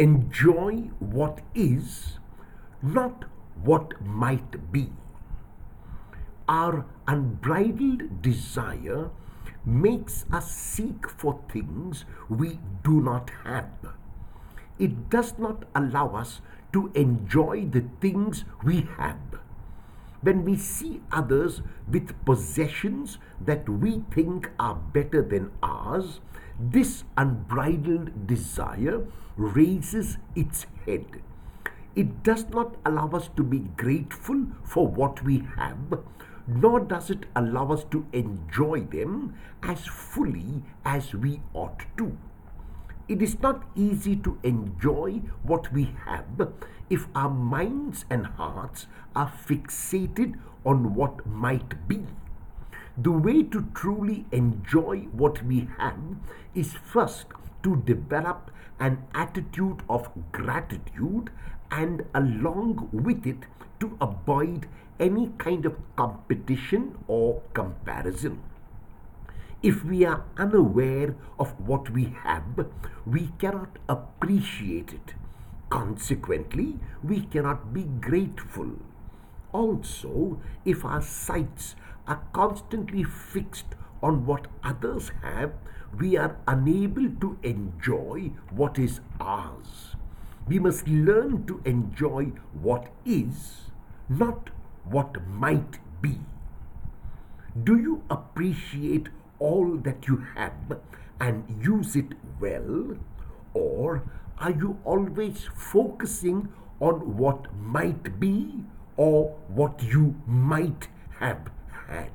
enjoy what is, not what might be. Our unbridled desire makes us seek for things we do not have. It does not allow us to enjoy the things we have. When we see others with possessions that we think are better than ours, this unbridled desire raises its head. It does not allow us to be grateful for what we have, nor does it allow us to enjoy them as fully as we ought to. It is not easy to enjoy what we have if our minds and hearts are fixated on what might be. The way to truly enjoy what we have is first to develop an attitude of gratitude and along with it to avoid any kind of competition or comparison. If we are unaware of what we have, we cannot appreciate it. Consequently, we cannot be grateful. Also, if our sights are constantly fixed on what others have, we are unable to enjoy what is ours. We must learn to enjoy what is, not what might be. Do you appreciate all that you have and use it well? Or are you always focusing on what might be or what you might have had?